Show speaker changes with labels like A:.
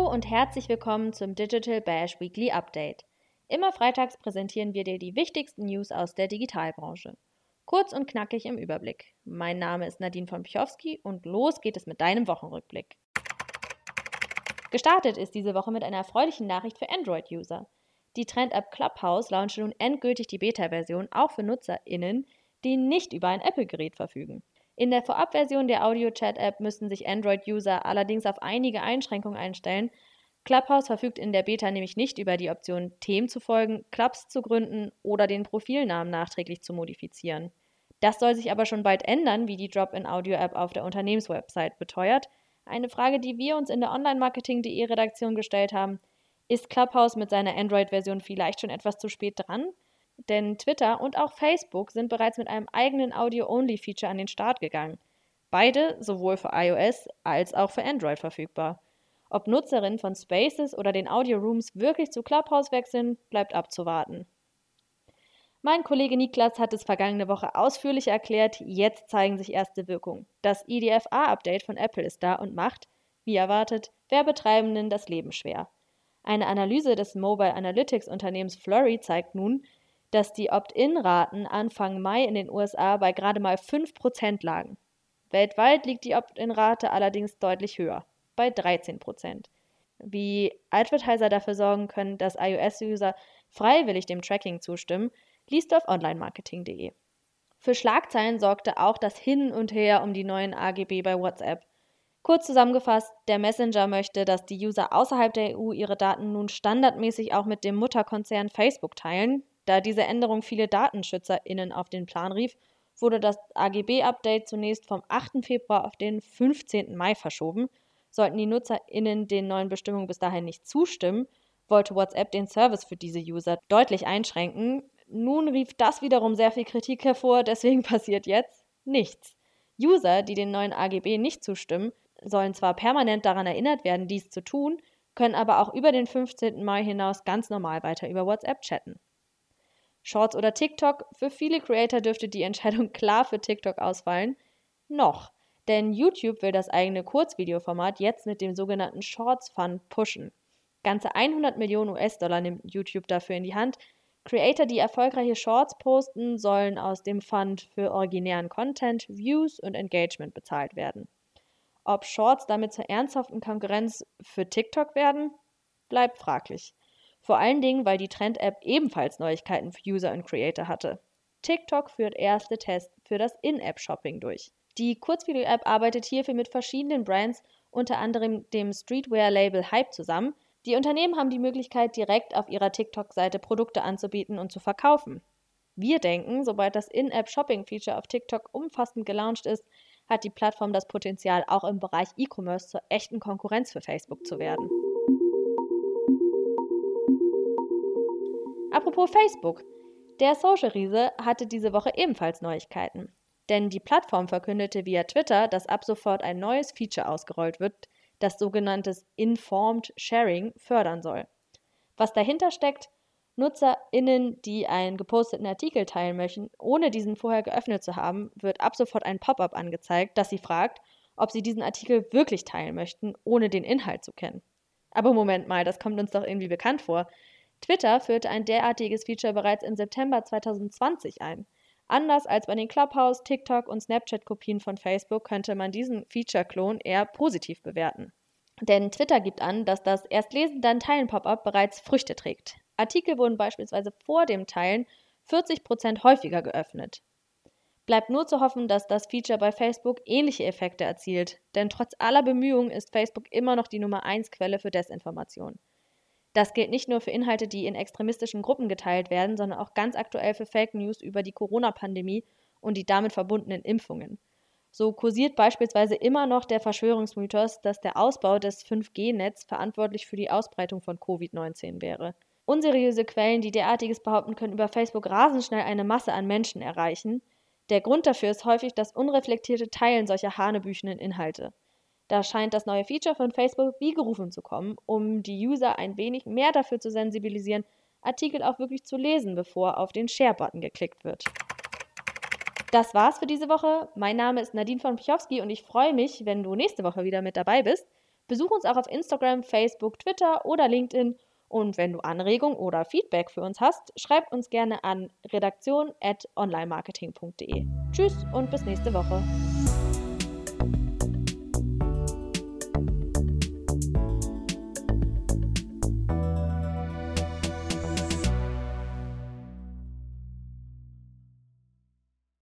A: und herzlich willkommen zum Digital Bash Weekly Update. Immer freitags präsentieren wir dir die wichtigsten News aus der Digitalbranche. Kurz und knackig im Überblick. Mein Name ist Nadine von Pichowski und los geht es mit deinem Wochenrückblick. Gestartet ist diese Woche mit einer erfreulichen Nachricht für Android-User. Die Trend-App Clubhouse launchte nun endgültig die Beta-Version auch für NutzerInnen, die nicht über ein Apple-Gerät verfügen. In der Vorabversion der Audio-Chat-App müssten sich Android-User allerdings auf einige Einschränkungen einstellen. Clubhouse verfügt in der Beta nämlich nicht über die Option, Themen zu folgen, Clubs zu gründen oder den Profilnamen nachträglich zu modifizieren. Das soll sich aber schon bald ändern, wie die Drop-in-Audio-App auf der Unternehmenswebsite beteuert. Eine Frage, die wir uns in der Online-Marketing.de Redaktion gestellt haben. Ist Clubhouse mit seiner Android-Version vielleicht schon etwas zu spät dran? Denn Twitter und auch Facebook sind bereits mit einem eigenen Audio-Only-Feature an den Start gegangen. Beide sowohl für iOS als auch für Android verfügbar. Ob Nutzerinnen von Spaces oder den Audio Rooms wirklich zu Clubhouse wechseln, bleibt abzuwarten. Mein Kollege Niklas hat es vergangene Woche ausführlich erklärt, jetzt zeigen sich erste Wirkungen. Das IDFA-Update von Apple ist da und macht, wie erwartet, Werbetreibenden das Leben schwer. Eine Analyse des Mobile Analytics Unternehmens Flurry zeigt nun, dass die Opt-in-Raten Anfang Mai in den USA bei gerade mal 5% lagen. Weltweit liegt die Opt-in-Rate allerdings deutlich höher, bei 13%. Wie Advertiser dafür sorgen können, dass iOS-User freiwillig dem Tracking zustimmen, liest du auf onlinemarketing.de. Für Schlagzeilen sorgte auch das Hin und Her um die neuen AGB bei WhatsApp. Kurz zusammengefasst, der Messenger möchte, dass die User außerhalb der EU ihre Daten nun standardmäßig auch mit dem Mutterkonzern Facebook teilen, da diese Änderung viele DatenschützerInnen auf den Plan rief, wurde das AGB-Update zunächst vom 8. Februar auf den 15. Mai verschoben. Sollten die NutzerInnen den neuen Bestimmungen bis dahin nicht zustimmen, wollte WhatsApp den Service für diese User deutlich einschränken. Nun rief das wiederum sehr viel Kritik hervor, deswegen passiert jetzt nichts. User, die den neuen AGB nicht zustimmen, sollen zwar permanent daran erinnert werden, dies zu tun, können aber auch über den 15. Mai hinaus ganz normal weiter über WhatsApp chatten. Shorts oder TikTok? Für viele Creator dürfte die Entscheidung klar für TikTok ausfallen. Noch. Denn YouTube will das eigene Kurzvideoformat jetzt mit dem sogenannten Shorts Fund pushen. Ganze 100 Millionen US-Dollar nimmt YouTube dafür in die Hand. Creator, die erfolgreiche Shorts posten, sollen aus dem Fund für originären Content, Views und Engagement bezahlt werden. Ob Shorts damit zur ernsthaften Konkurrenz für TikTok werden, bleibt fraglich. Vor allen Dingen, weil die Trend-App ebenfalls Neuigkeiten für User und Creator hatte. TikTok führt erste Tests für das In-App-Shopping durch. Die Kurzvideo-App arbeitet hierfür mit verschiedenen Brands, unter anderem dem Streetwear-Label Hype zusammen. Die Unternehmen haben die Möglichkeit, direkt auf ihrer TikTok-Seite Produkte anzubieten und zu verkaufen. Wir denken, sobald das In-App-Shopping-Feature auf TikTok umfassend gelauncht ist, hat die Plattform das Potenzial, auch im Bereich E-Commerce zur echten Konkurrenz für Facebook zu werden. Apropos Facebook. Der Social-Riese hatte diese Woche ebenfalls Neuigkeiten. Denn die Plattform verkündete via Twitter, dass ab sofort ein neues Feature ausgerollt wird, das sogenanntes Informed Sharing fördern soll. Was dahinter steckt, NutzerInnen, die einen geposteten Artikel teilen möchten, ohne diesen vorher geöffnet zu haben, wird ab sofort ein Pop-up angezeigt, das sie fragt, ob sie diesen Artikel wirklich teilen möchten, ohne den Inhalt zu kennen. Aber Moment mal, das kommt uns doch irgendwie bekannt vor. Twitter führte ein derartiges Feature bereits im September 2020 ein. Anders als bei den Clubhouse, TikTok und Snapchat-Kopien von Facebook könnte man diesen Feature-Klon eher positiv bewerten. Denn Twitter gibt an, dass das erst lesen, dann teilen Pop-up bereits Früchte trägt. Artikel wurden beispielsweise vor dem Teilen 40% häufiger geöffnet. Bleibt nur zu hoffen, dass das Feature bei Facebook ähnliche Effekte erzielt, denn trotz aller Bemühungen ist Facebook immer noch die Nummer 1 Quelle für Desinformation. Das gilt nicht nur für Inhalte, die in extremistischen Gruppen geteilt werden, sondern auch ganz aktuell für Fake News über die Corona-Pandemie und die damit verbundenen Impfungen. So kursiert beispielsweise immer noch der Verschwörungsmythos, dass der Ausbau des 5G-Netz verantwortlich für die Ausbreitung von Covid-19 wäre. Unseriöse Quellen, die derartiges behaupten, können über Facebook rasend schnell eine Masse an Menschen erreichen. Der Grund dafür ist häufig das unreflektierte Teilen solcher hanebüchenden Inhalte. Da scheint das neue Feature von Facebook wie gerufen zu kommen, um die User ein wenig mehr dafür zu sensibilisieren, Artikel auch wirklich zu lesen, bevor auf den Share-Button geklickt wird. Das war's für diese Woche. Mein Name ist Nadine von Pichowski und ich freue mich, wenn du nächste Woche wieder mit dabei bist. Besuch uns auch auf Instagram, Facebook, Twitter oder LinkedIn. Und wenn du Anregungen oder Feedback für uns hast, schreib uns gerne an redaktion.onlinemarketing.de. Tschüss und bis nächste Woche.